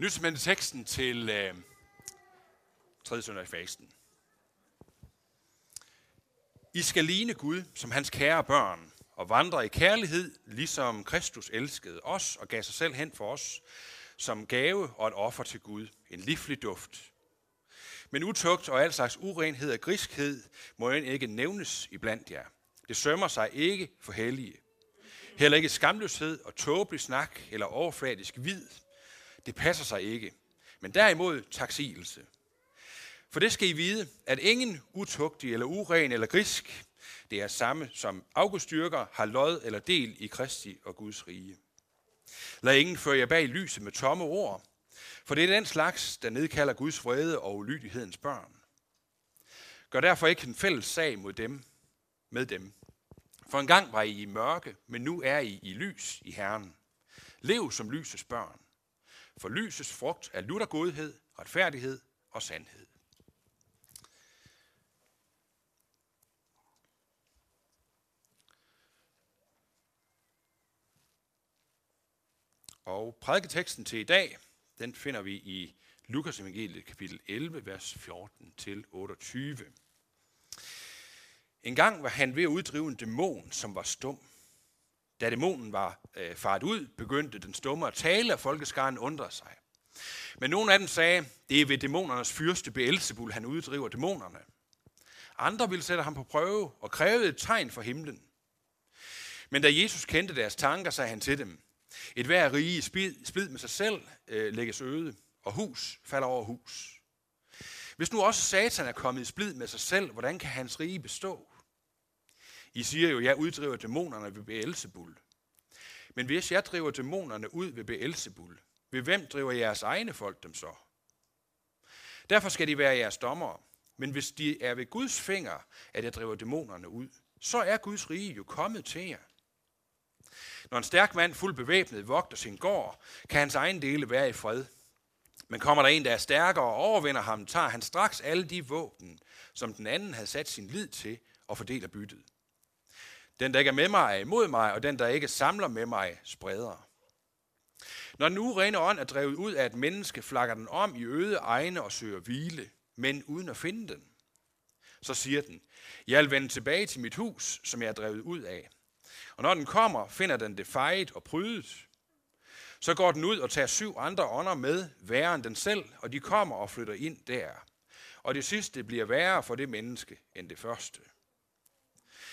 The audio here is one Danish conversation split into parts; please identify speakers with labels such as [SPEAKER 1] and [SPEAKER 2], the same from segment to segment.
[SPEAKER 1] Nyt med teksten til øh, 3. søndag i fasten. I skal ligne Gud som hans kære børn og vandre i kærlighed, ligesom Kristus elskede os og gav sig selv hen for os, som gave og et offer til Gud, en livlig duft. Men utugt og al slags urenhed og griskhed må end ikke nævnes iblandt jer. Det sømmer sig ikke for hellige. Heller ikke skamløshed og tåbelig snak eller overfladisk vid. Det passer sig ikke. Men derimod taksigelse. For det skal I vide, at ingen utugtig eller uren eller grisk, det er samme som afgudstyrker, har lod eller del i Kristi og Guds rige. Lad ingen føre jer bag lyset med tomme ord, for det er den slags, der nedkalder Guds vrede og ulydighedens børn. Gør derfor ikke en fælles sag mod dem, med dem. For engang var I i mørke, men nu er I i lys i Herren. Lev som lysets børn. For lysets frugt er lutter godhed, retfærdighed og sandhed. Og prædiketeksten til i dag, den finder vi i Lukas evangeliet kapitel 11, vers 14 til 28. En gang var han ved at uddrive en dæmon, som var stum. Da dæmonen var øh, faret ud, begyndte den stumme at tale, og folkeskaren undrede sig. Men nogle af dem sagde, det er ved dæmonernes fyrste Beelzebul, han uddriver dæmonerne. Andre ville sætte ham på prøve og krævede et tegn for himlen. Men da Jesus kendte deres tanker, sagde han til dem, et hver rige splid med sig selv øh, lægges øde, og hus falder over hus. Hvis nu også Satan er kommet i splid med sig selv, hvordan kan hans rige bestå? I siger jo, at jeg uddriver dæmonerne ved Beelzebul. Men hvis jeg driver dæmonerne ud ved Beelzebul, ved hvem driver jeres egne folk dem så? Derfor skal de være jeres dommere. Men hvis de er ved Guds finger, at jeg driver dæmonerne ud, så er Guds rige jo kommet til jer. Når en stærk mand fuldt bevæbnet vogter sin gård, kan hans egen dele være i fred. Men kommer der en, der er stærkere og overvinder ham, tager han straks alle de våben, som den anden havde sat sin lid til, og fordeler byttet. Den, der ikke er med mig, er imod mig, og den, der ikke samler med mig, spreder. Når den urene ånd er drevet ud af et menneske, flakker den om i øde egne og søger hvile, men uden at finde den. Så siger den, jeg vil vende tilbage til mit hus, som jeg er drevet ud af. Og når den kommer, finder den det fejet og prydet. Så går den ud og tager syv andre ånder med, værre end den selv, og de kommer og flytter ind der. Og det sidste bliver værre for det menneske end det første.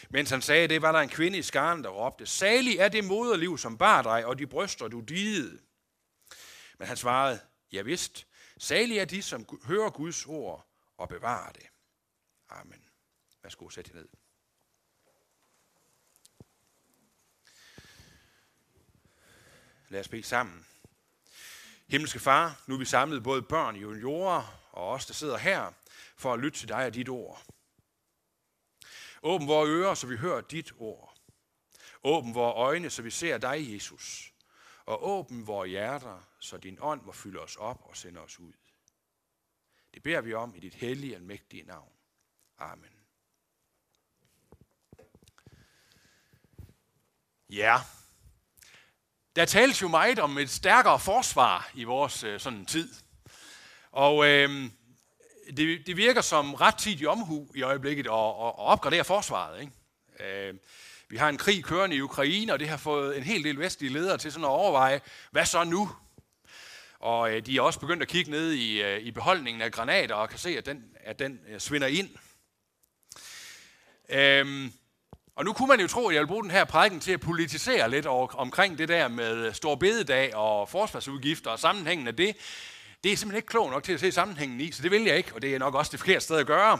[SPEAKER 1] Mens han sagde det, var der en kvinde i skaren, der råbte, Salig er det moderliv, som bar dig, og de bryster, du didede. Men han svarede, ja vidst, salig er de, som hører Guds ord og bevarer det. Amen. Værsgo, sæt jer ned. Lad os bede sammen. Himmelske Far, nu er vi samlet både børn, juniorer og os, der sidder her, for at lytte til dig og dit ord. Åbn vores ører, så vi hører dit ord. Åbn vores øjne, så vi ser dig, Jesus. Og åbn vores hjerter, så din ånd må fylde os op og sende os ud. Det beder vi om i dit hellige og mægtige navn. Amen. Ja, der tales jo meget om et stærkere forsvar i vores øh, sådan tid. Og øh, det, det virker som rettidig omhu i øjeblikket at, at, at opgradere forsvaret. Ikke? Øh, vi har en krig kørende i Ukraine, og det har fået en hel del vestlige ledere til sådan at overveje, hvad så nu? Og øh, de er også begyndt at kigge ned i, øh, i beholdningen af granater og kan se, at den, at den øh, svinder ind. Øhm, og nu kunne man jo tro, at jeg vil bruge den her prædiken til at politisere lidt over, omkring det der med stor bededag og forsvarsudgifter og sammenhængen af det. Det er simpelthen ikke klog nok til at se sammenhængen i, så det vil jeg ikke, og det er nok også det forkerte sted at gøre.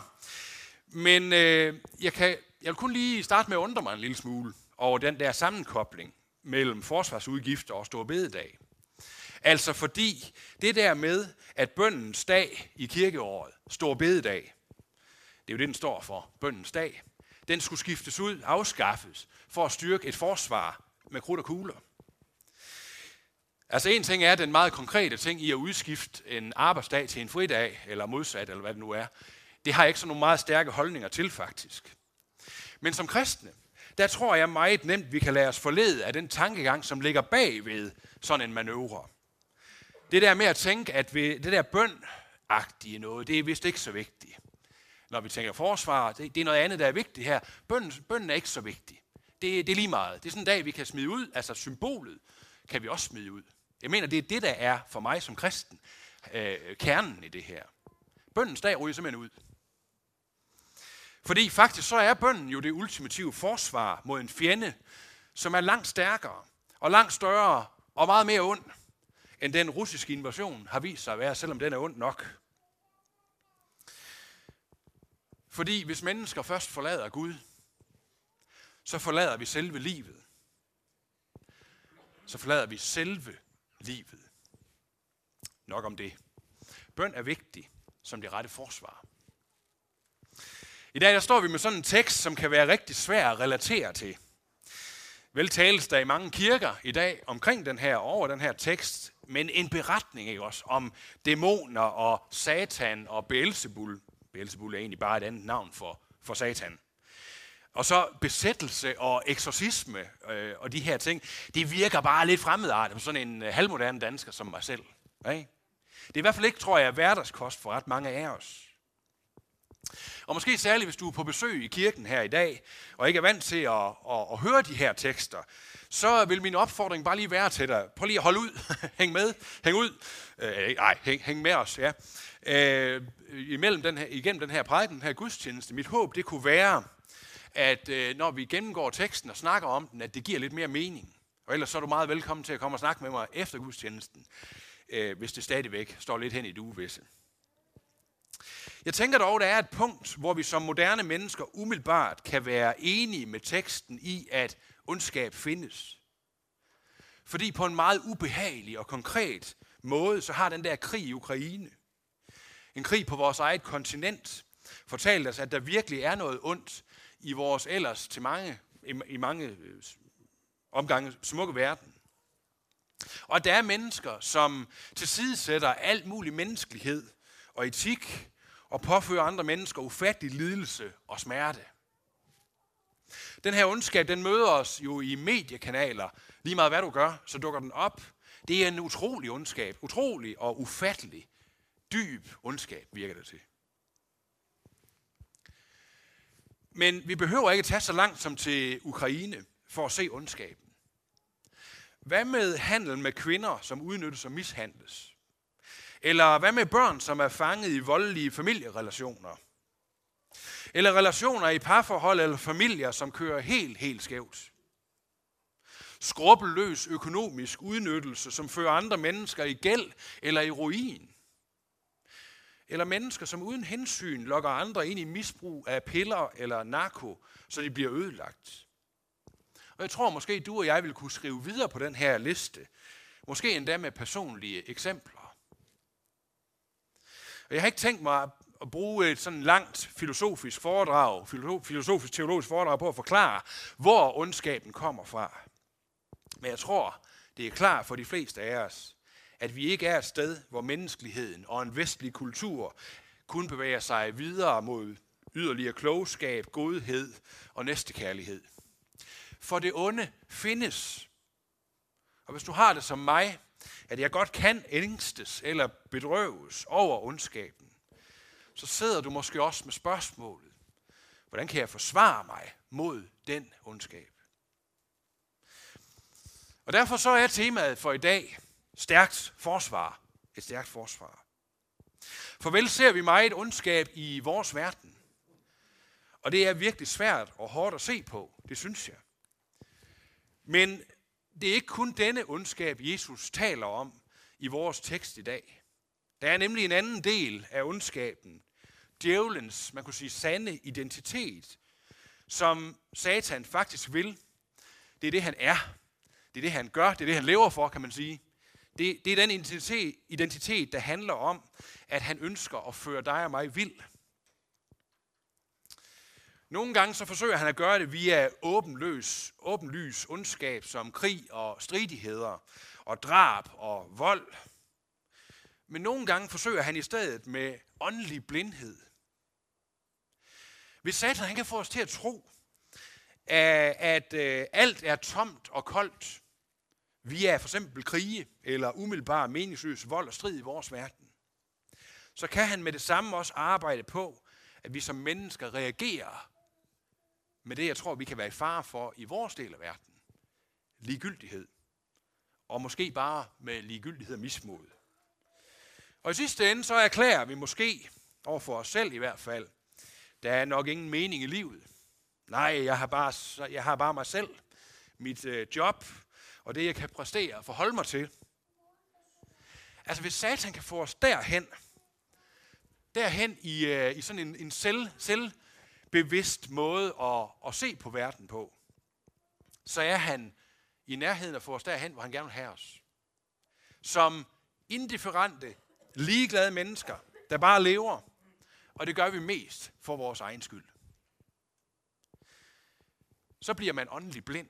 [SPEAKER 1] Men øh, jeg, kan, jeg vil kun lige starte med at undre mig en lille smule over den der sammenkobling mellem forsvarsudgifter og stor bededag. Altså fordi det der med, at bøndens dag i kirkeåret, stor bededag, det er jo det, den står for, bøndens dag, den skulle skiftes ud, afskaffes, for at styrke et forsvar med krudt og kugler. Altså en ting er den meget konkrete ting i at udskifte en arbejdsdag til en fridag, eller modsat, eller hvad det nu er. Det har jeg ikke så nogle meget stærke holdninger til, faktisk. Men som kristne, der tror jeg meget nemt, vi kan lade os forlede af den tankegang, som ligger bag ved sådan en manøvre. Det der med at tænke, at vi, det der bønagtige noget, det er vist ikke så vigtigt. Når vi tænker forsvar, det, det er noget andet, der er vigtigt her. Bønnen, bønnen er ikke så vigtig. Det, det er lige meget. Det er sådan en dag, vi kan smide ud. Altså symbolet kan vi også smide ud. Jeg mener, det er det, der er for mig som kristen øh, kernen i det her. Bøndens dag ryger simpelthen ud. Fordi faktisk så er bønden jo det ultimative forsvar mod en fjende, som er langt stærkere og langt større og meget mere ond, end den russiske invasion har vist sig at være, selvom den er ond nok. Fordi hvis mennesker først forlader Gud, så forlader vi selve livet. Så forlader vi selve livet. Nok om det. Bøn er vigtig som det rette forsvar. I dag der står vi med sådan en tekst, som kan være rigtig svær at relatere til. Vel tales der i mange kirker i dag omkring den her, over den her tekst, men en beretning ikke også, om dæmoner og satan og Beelzebul. Beelzebul er egentlig bare et andet navn for, for satan. Og så besættelse og eksorcisme øh, og de her ting, det virker bare lidt fremmedartet på sådan en øh, halvmoderne dansker som mig selv. Ikke? Det er i hvert fald ikke, tror jeg, hverdagskost for ret mange af os. Og måske særligt, hvis du er på besøg i kirken her i dag, og ikke er vant til at, at, at høre de her tekster, så vil min opfordring bare lige være til dig. Prøv lige at holde ud. hæng med. Hæng ud. Øh, nej, hæng, hæng med os, ja. Øh, imellem den her, igennem den her prædiken, den her gudstjeneste, mit håb, det kunne være, at øh, når vi gennemgår teksten og snakker om den, at det giver lidt mere mening. Og ellers så er du meget velkommen til at komme og snakke med mig efter gudstjenesten, øh, hvis det stadigvæk står lidt hen i duvevisse. Jeg tænker dog, der er et punkt, hvor vi som moderne mennesker umiddelbart kan være enige med teksten i, at ondskab findes. Fordi på en meget ubehagelig og konkret måde, så har den der krig i Ukraine, en krig på vores eget kontinent, fortalt os, at der virkelig er noget ondt i vores ellers til mange, i mange øh, omgange smukke verden. Og der er mennesker, som tilsidesætter alt mulig menneskelighed og etik og påfører andre mennesker ufattelig lidelse og smerte. Den her ondskab, den møder os jo i mediekanaler. Lige meget hvad du gør, så dukker den op. Det er en utrolig ondskab. Utrolig og ufattelig. Dyb ondskab virker det til. Men vi behøver ikke tage så langt som til Ukraine for at se ondskaben. Hvad med handel med kvinder, som udnyttes og mishandles? Eller hvad med børn, som er fanget i voldelige familierelationer? Eller relationer i parforhold eller familier, som kører helt, helt skævt? Skrubbeløs økonomisk udnyttelse, som fører andre mennesker i gæld eller i ruin? Eller mennesker, som uden hensyn lokker andre ind i misbrug af piller eller narko, så de bliver ødelagt? Og jeg tror måske, du og jeg vil kunne skrive videre på den her liste. Måske endda med personlige eksempler. Og jeg har ikke tænkt mig at bruge et sådan langt filosofisk foredrag, filosofisk teologisk foredrag på at forklare, hvor ondskaben kommer fra. Men jeg tror, det er klart for de fleste af os, at vi ikke er et sted, hvor menneskeligheden og en vestlig kultur kun bevæger sig videre mod yderligere klogskab, godhed og næstekærlighed. For det onde findes. Og hvis du har det som mig, at jeg godt kan ængstes eller bedrøves over ondskaben, så sidder du måske også med spørgsmålet, hvordan kan jeg forsvare mig mod den ondskab? Og derfor så er temaet for i dag stærkt forsvar. Et stærkt forsvar. For vel ser vi meget ondskab i vores verden. Og det er virkelig svært og hårdt at se på, det synes jeg. Men det er ikke kun denne ondskab, Jesus taler om i vores tekst i dag. Der er nemlig en anden del af ondskaben, djævelens, man kunne sige, sande identitet, som Satan faktisk vil. Det er det, han er. Det er det, han gør. Det er det, han lever for, kan man sige. Det, det er den identitet, identitet, der handler om, at han ønsker at føre dig og mig vild. Nogle gange så forsøger han at gøre det via åbenløs, åbenlys ondskab som krig og stridigheder og drab og vold. Men nogle gange forsøger han i stedet med åndelig blindhed. Hvis Satan han kan få os til at tro, at, at, øh, alt er tomt og koldt, via for eksempel krige eller umiddelbar meningsløs vold og strid i vores verden, så kan han med det samme også arbejde på, at vi som mennesker reagerer med det, jeg tror, vi kan være i fare for i vores del af verden. Ligegyldighed. Og måske bare med ligegyldighed og mismod. Og i sidste ende, så erklærer vi måske, over for os selv i hvert fald, der er nok ingen mening i livet. Nej, jeg har bare, jeg har bare mig selv, mit øh, job, og det, jeg kan præstere og forholde mig til. Altså, hvis Satan kan få os derhen, derhen i, øh, i sådan en, en selv, selvbevidst måde at, at se på verden på, så er han i nærheden af få os derhen, hvor han gerne vil have os. Som indifferente, ligeglade mennesker, der bare lever, og det gør vi mest for vores egen skyld. Så bliver man åndelig blind.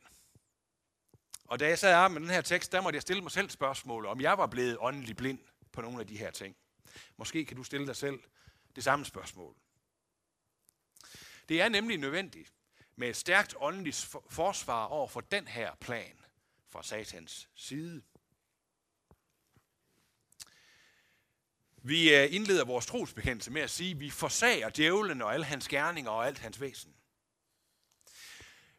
[SPEAKER 1] Og da jeg sad med den her tekst, der måtte jeg stille mig selv spørgsmål, om jeg var blevet åndelig blind på nogle af de her ting. Måske kan du stille dig selv det samme spørgsmål. Det er nemlig nødvendigt med et stærkt åndeligt forsvar over for den her plan fra satans side. Vi øh, indleder vores trosbekendelse med at sige, at vi forsager djævlen og alle hans gerninger og alt hans væsen.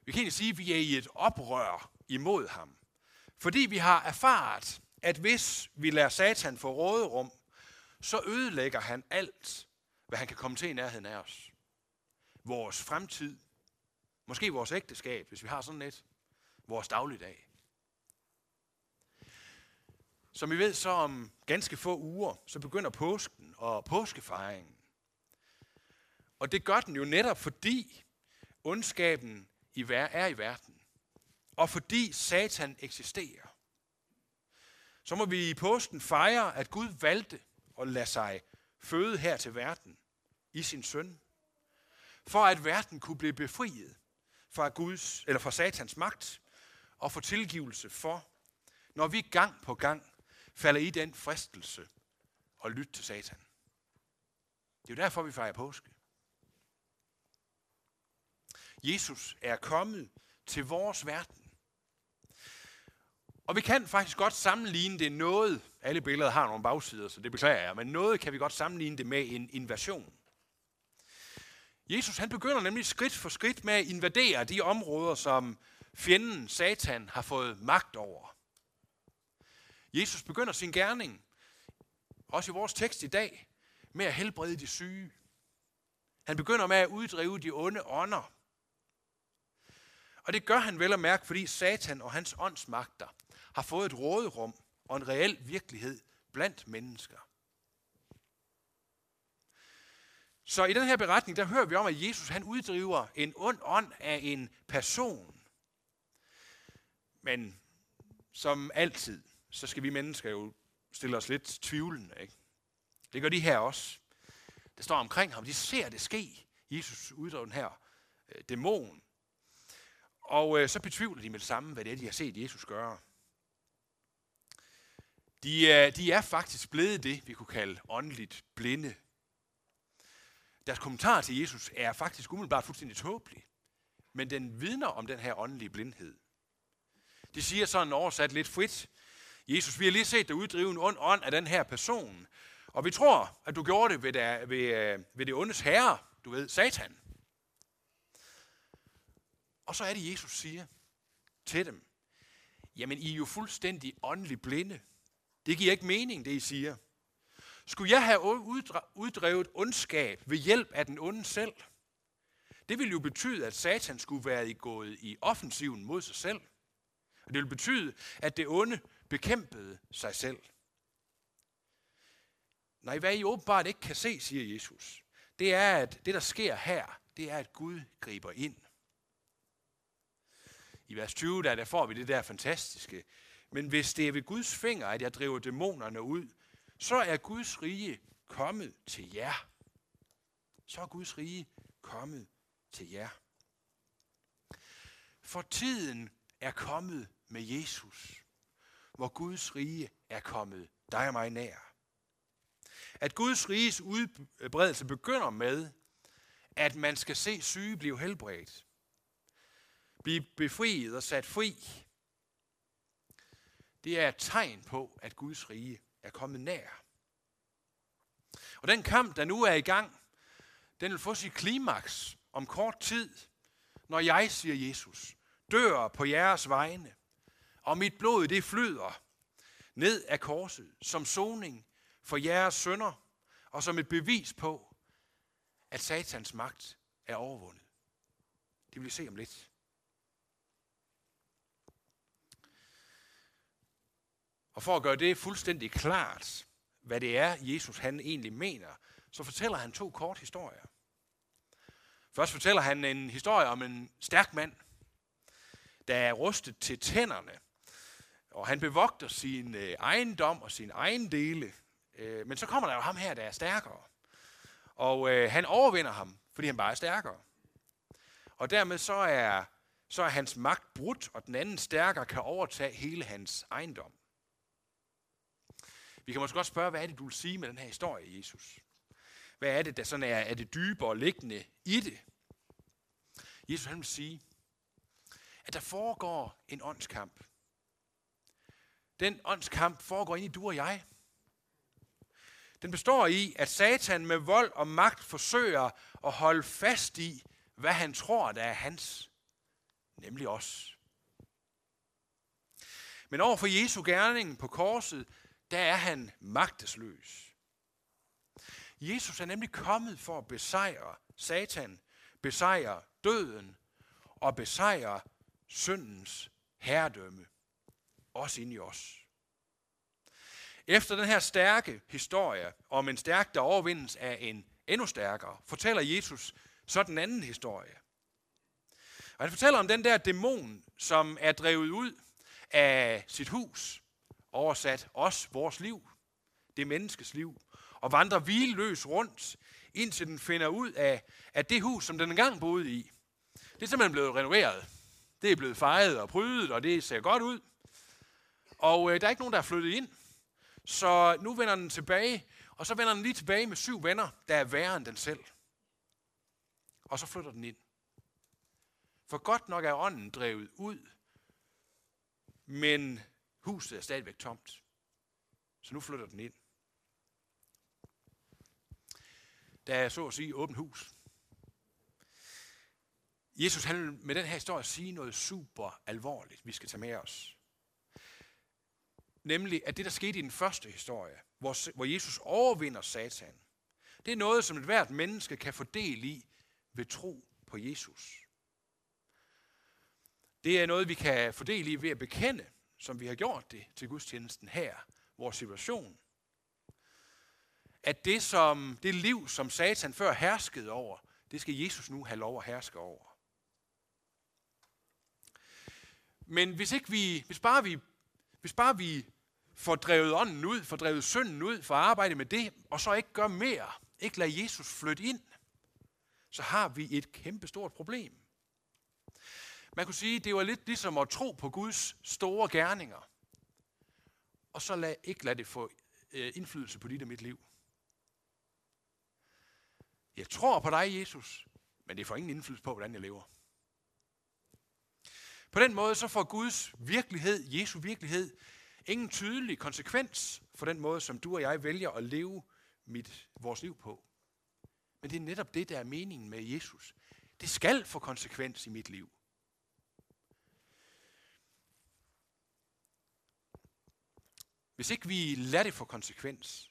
[SPEAKER 1] Vi kan egentlig sige, at vi er i et oprør imod ham. Fordi vi har erfaret, at hvis vi lader Satan få råderum, så ødelægger han alt, hvad han kan komme til i nærheden af os. Vores fremtid, måske vores ægteskab, hvis vi har sådan et, vores dagligdag. Som vi ved, så om ganske få uger, så begynder påsken og påskefejringen. Og det gør den jo netop, fordi ondskaben er i verden. Og fordi Satan eksisterer. Så må vi i påsken fejre, at Gud valgte at lade sig føde her til verden i sin søn. For at verden kunne blive befriet fra, Guds, eller fra Satans magt og få tilgivelse for, når vi gang på gang falder i den fristelse og lytte til Satan. Det er jo derfor, vi fejrer påske. Jesus er kommet til vores verden. Og vi kan faktisk godt sammenligne det noget, alle billeder har nogle bagsider, så det beklager jeg, men noget kan vi godt sammenligne det med en invasion. Jesus han begynder nemlig skridt for skridt med at invadere de områder, som fjenden, Satan, har fået magt over. Jesus begynder sin gerning, også i vores tekst i dag, med at helbrede de syge. Han begynder med at uddrive de onde ånder. Og det gør han vel at mærke, fordi Satan og hans åndsmagter har fået et råderum og en reel virkelighed blandt mennesker. Så i den her beretning, der hører vi om, at Jesus han uddriver en ond ånd af en person. Men som altid, så skal vi mennesker jo stille os lidt tvivlende. Ikke? Det gør de her også. Der står omkring ham, de ser det ske. Jesus uddriver den her øh, dæmon. Og øh, så betvivler de med det samme, hvad det er, de har set Jesus gøre. De, er, de er faktisk blevet det, vi kunne kalde åndeligt blinde. Deres kommentar til Jesus er faktisk umiddelbart fuldstændig tåbelig. Men den vidner om den her åndelige blindhed. De siger sådan oversat lidt frit, Jesus, vi har lige set dig uddrive en ond ånd af den her person. Og vi tror, at du gjorde det ved, der, ved, øh, ved det ondes herre, du ved, Satan. Og så er det, Jesus siger til dem, jamen I er jo fuldstændig åndelig blinde. Det giver ikke mening, det I siger. Skulle jeg have uddrevet ondskab ved hjælp af den onde selv? Det ville jo betyde, at Satan skulle være gået i offensiven mod sig selv. Og det ville betyde, at det onde bekæmpede sig selv. Nej, hvad I åbenbart ikke kan se, siger Jesus, det er, at det, der sker her, det er, at Gud griber ind. I vers 20, der, der får vi det der fantastiske. Men hvis det er ved Guds finger, at jeg driver dæmonerne ud, så er Guds rige kommet til jer. Så er Guds rige kommet til jer. For tiden er kommet med Jesus hvor Guds rige er kommet dig og mig nær. At Guds riges udbredelse begynder med, at man skal se syge blive helbredt, blive befriet og sat fri det er et tegn på, at Guds rige er kommet nær. Og den kamp, der nu er i gang, den vil få sit klimaks om kort tid, når jeg, siger Jesus, dør på jeres vegne, og mit blod det flyder ned af korset som soning for jeres sønder, og som et bevis på, at satans magt er overvundet. Det vil vi se om lidt. Og for at gøre det fuldstændig klart, hvad det er, Jesus han egentlig mener, så fortæller han to kort historier. Først fortæller han en historie om en stærk mand, der er rustet til tænderne, og han bevogter sin øh, ejendom og sin egen dele. Øh, men så kommer der jo ham her, der er stærkere. Og øh, han overvinder ham, fordi han bare er stærkere. Og dermed så er, så er hans magt brudt, og den anden stærkere kan overtage hele hans ejendom. Vi kan måske godt spørge, hvad er det, du vil sige med den her historie, Jesus? Hvad er det, der sådan er, er det dybere liggende i det? Jesus han vil sige, at der foregår en åndskamp. Den åndskamp foregår ind i du og jeg. Den består i, at Satan med vold og magt forsøger at holde fast i, hvad han tror, der er hans. Nemlig os. Men over for Jesu gerning på korset, der er han magtesløs. Jesus er nemlig kommet for at besejre Satan, besejre døden og besejre syndens herredømme, også ind i os. Efter den her stærke historie om en stærk, der overvindes af en endnu stærkere, fortæller Jesus så den anden historie. Og han fortæller om den der dæmon, som er drevet ud af sit hus, oversat os, vores liv, det menneskes liv, og vandrer hvileløs rundt, indtil den finder ud af, at det hus, som den engang boede i, det er simpelthen blevet renoveret. Det er blevet fejret og prydet, og det ser godt ud. Og øh, der er ikke nogen, der er flyttet ind. Så nu vender den tilbage, og så vender den lige tilbage med syv venner, der er værre end den selv. Og så flytter den ind. For godt nok er ånden drevet ud, men huset er stadigvæk tomt. Så nu flytter den ind. Der er så at sige åbent hus. Jesus han vil med den her historie sige noget super alvorligt, vi skal tage med os. Nemlig, at det, der skete i den første historie, hvor, hvor Jesus overvinder Satan, det er noget, som et hvert menneske kan få del i ved tro på Jesus. Det er noget, vi kan få del i ved at bekende, som vi har gjort det til gudstjenesten her, vores situation. At det, som, det liv, som Satan før herskede over, det skal Jesus nu have lov at herske over. Men hvis, ikke vi, hvis, bare vi, hvis bare vi får drevet ånden ud, får drevet synden ud, får arbejde med det, og så ikke gør mere, ikke lade Jesus flytte ind, så har vi et kæmpestort problem. Man kunne sige, det var lidt ligesom at tro på Guds store gerninger, og så lad, ikke lade det få øh, indflydelse på dit og mit liv. Jeg tror på dig, Jesus, men det får ingen indflydelse på, hvordan jeg lever. På den måde så får Guds virkelighed, Jesu virkelighed, ingen tydelig konsekvens for den måde, som du og jeg vælger at leve mit, vores liv på. Men det er netop det, der er meningen med Jesus. Det skal få konsekvens i mit liv. Hvis ikke vi lader det få konsekvens,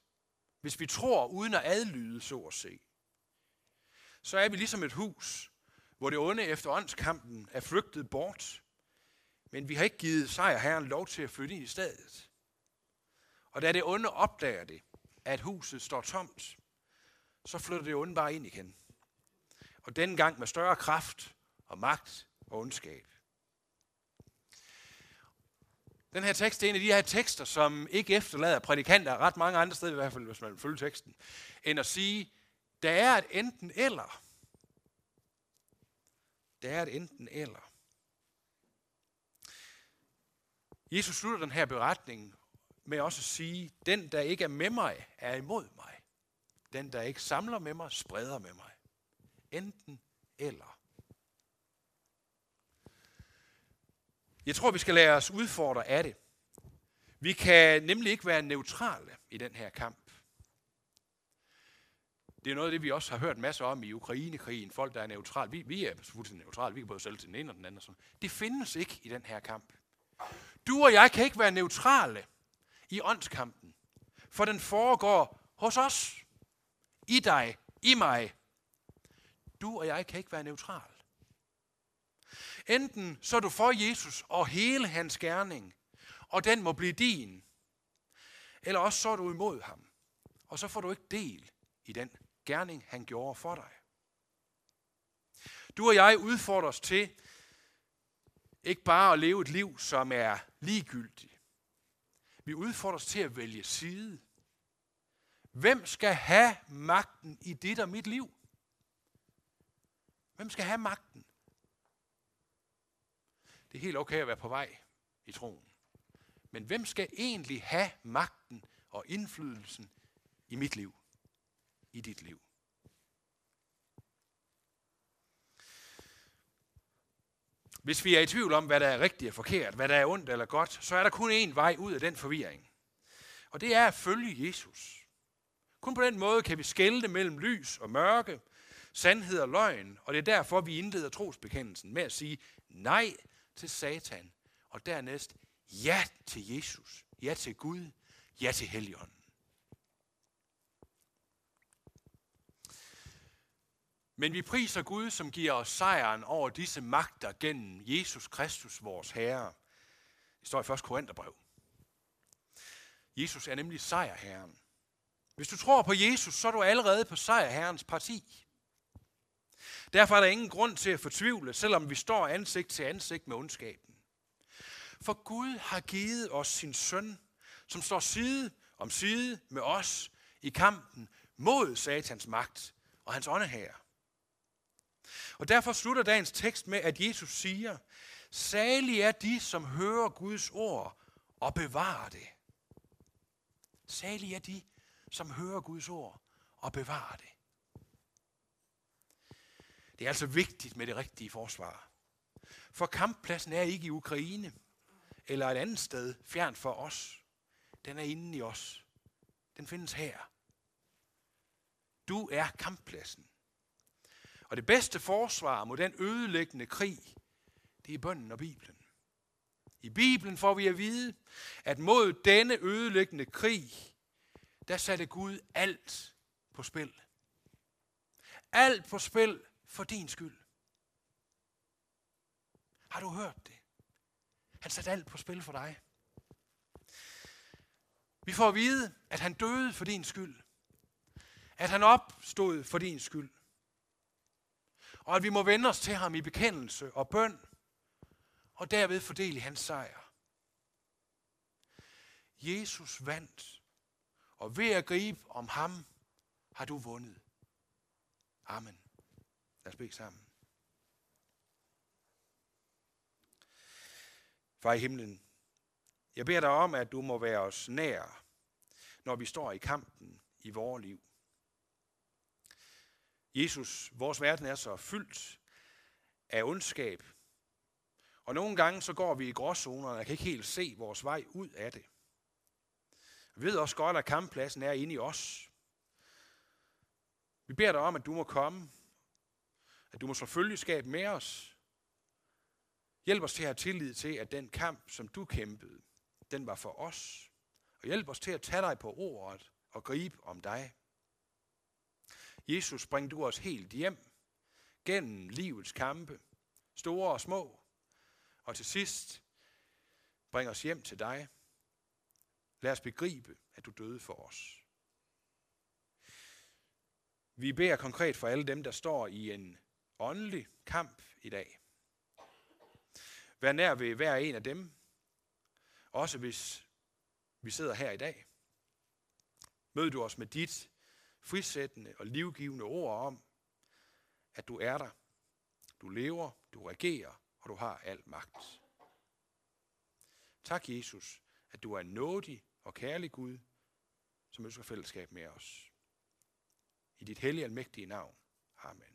[SPEAKER 1] hvis vi tror uden at adlyde, så at se, så er vi ligesom et hus, hvor det onde efter åndskampen er flygtet bort, men vi har ikke givet sejrherren lov til at flytte ind i stedet. Og da det onde opdager det, at huset står tomt, så flytter det onde bare ind igen. Og denne gang med større kraft og magt og ondskab. Den her tekst er en af de her tekster, som ikke efterlader prædikanter ret mange andre steder, i hvert fald hvis man følger teksten, end at sige, der er et enten eller. Der er et enten eller. Jesus slutter den her beretning med også at sige, den der ikke er med mig, er imod mig. Den der ikke samler med mig, spreder med mig. Enten eller. Jeg tror, vi skal lade os udfordre af det. Vi kan nemlig ikke være neutrale i den her kamp. Det er noget af det, vi også har hørt masser om i Ukrainekrigen. Folk, der er neutrale. Vi, vi er fuldstændig neutrale. Vi kan både sælge til den ene og den anden. Og sådan. Det findes ikke i den her kamp. Du og jeg kan ikke være neutrale i åndskampen. For den foregår hos os. I dig. I mig. Du og jeg kan ikke være neutrale. Enten så er du for Jesus og hele hans gerning, og den må blive din. Eller også så er du imod ham, og så får du ikke del i den gerning, han gjorde for dig. Du og jeg udfordres til ikke bare at leve et liv, som er ligegyldigt. Vi udfordres til at vælge side. Hvem skal have magten i dit og mit liv? Hvem skal have magten? Det er helt okay at være på vej i troen. Men hvem skal egentlig have magten og indflydelsen i mit liv? I dit liv? Hvis vi er i tvivl om, hvad der er rigtigt og forkert, hvad der er ondt eller godt, så er der kun én vej ud af den forvirring. Og det er at følge Jesus. Kun på den måde kan vi skelne mellem lys og mørke, sandhed og løgn, og det er derfor, vi indleder trosbekendelsen med at sige nej til Satan, og dernæst ja til Jesus, ja til Gud, ja til Helligånden. Men vi priser Gud, som giver os sejren over disse magter gennem Jesus Kristus, vores Herre. Det står i 1. Korintherbrev. Jesus er nemlig sejrherren. Hvis du tror på Jesus, så er du allerede på sejrherrens parti. Derfor er der ingen grund til at fortvivle, selvom vi står ansigt til ansigt med ondskaben. For Gud har givet os sin søn, som står side om side med os i kampen mod satans magt og hans åndeherre. Og derfor slutter dagens tekst med, at Jesus siger, Salig er de, som hører Guds ord og bevarer det. Salig er de, som hører Guds ord og bevarer det. Det er altså vigtigt med det rigtige forsvar. For kamppladsen er ikke i Ukraine eller et andet sted fjern for os. Den er inde i os. Den findes her. Du er kamppladsen. Og det bedste forsvar mod den ødelæggende krig, det er bønden og Bibelen. I Bibelen får vi at vide, at mod denne ødelæggende krig, der satte Gud alt på spil. Alt på spil for din skyld. Har du hørt det? Han satte alt på spil for dig. Vi får at vide, at han døde for din skyld. At han opstod for din skyld. Og at vi må vende os til ham i bekendelse og bøn, og derved fordele hans sejr. Jesus vandt, og ved at gribe om ham, har du vundet. Amen. Lad os bede sammen. Far i himlen, jeg beder dig om, at du må være os nær, når vi står i kampen i vores liv. Jesus, vores verden er så fyldt af ondskab, og nogle gange så går vi i gråzoner, og kan ikke helt se vores vej ud af det. Vi ved også godt, at kamppladsen er inde i os. Vi beder dig om, at du må komme at du må selvfølgelig skabe med os. Hjælp os til at have tillid til, at den kamp, som du kæmpede, den var for os. Og hjælp os til at tage dig på ordet og gribe om dig. Jesus, bring du os helt hjem gennem livets kampe, store og små. Og til sidst, bring os hjem til dig. Lad os begribe, at du døde for os. Vi beder konkret for alle dem, der står i en åndelig kamp i dag. Vær nær ved hver en af dem, også hvis vi sidder her i dag. Mød du os med dit frisættende og livgivende ord om, at du er der, du lever, du regerer, og du har al magt. Tak, Jesus, at du er en nådig og kærlig Gud, som ønsker fællesskab med os. I dit hellige almægtige navn. Amen.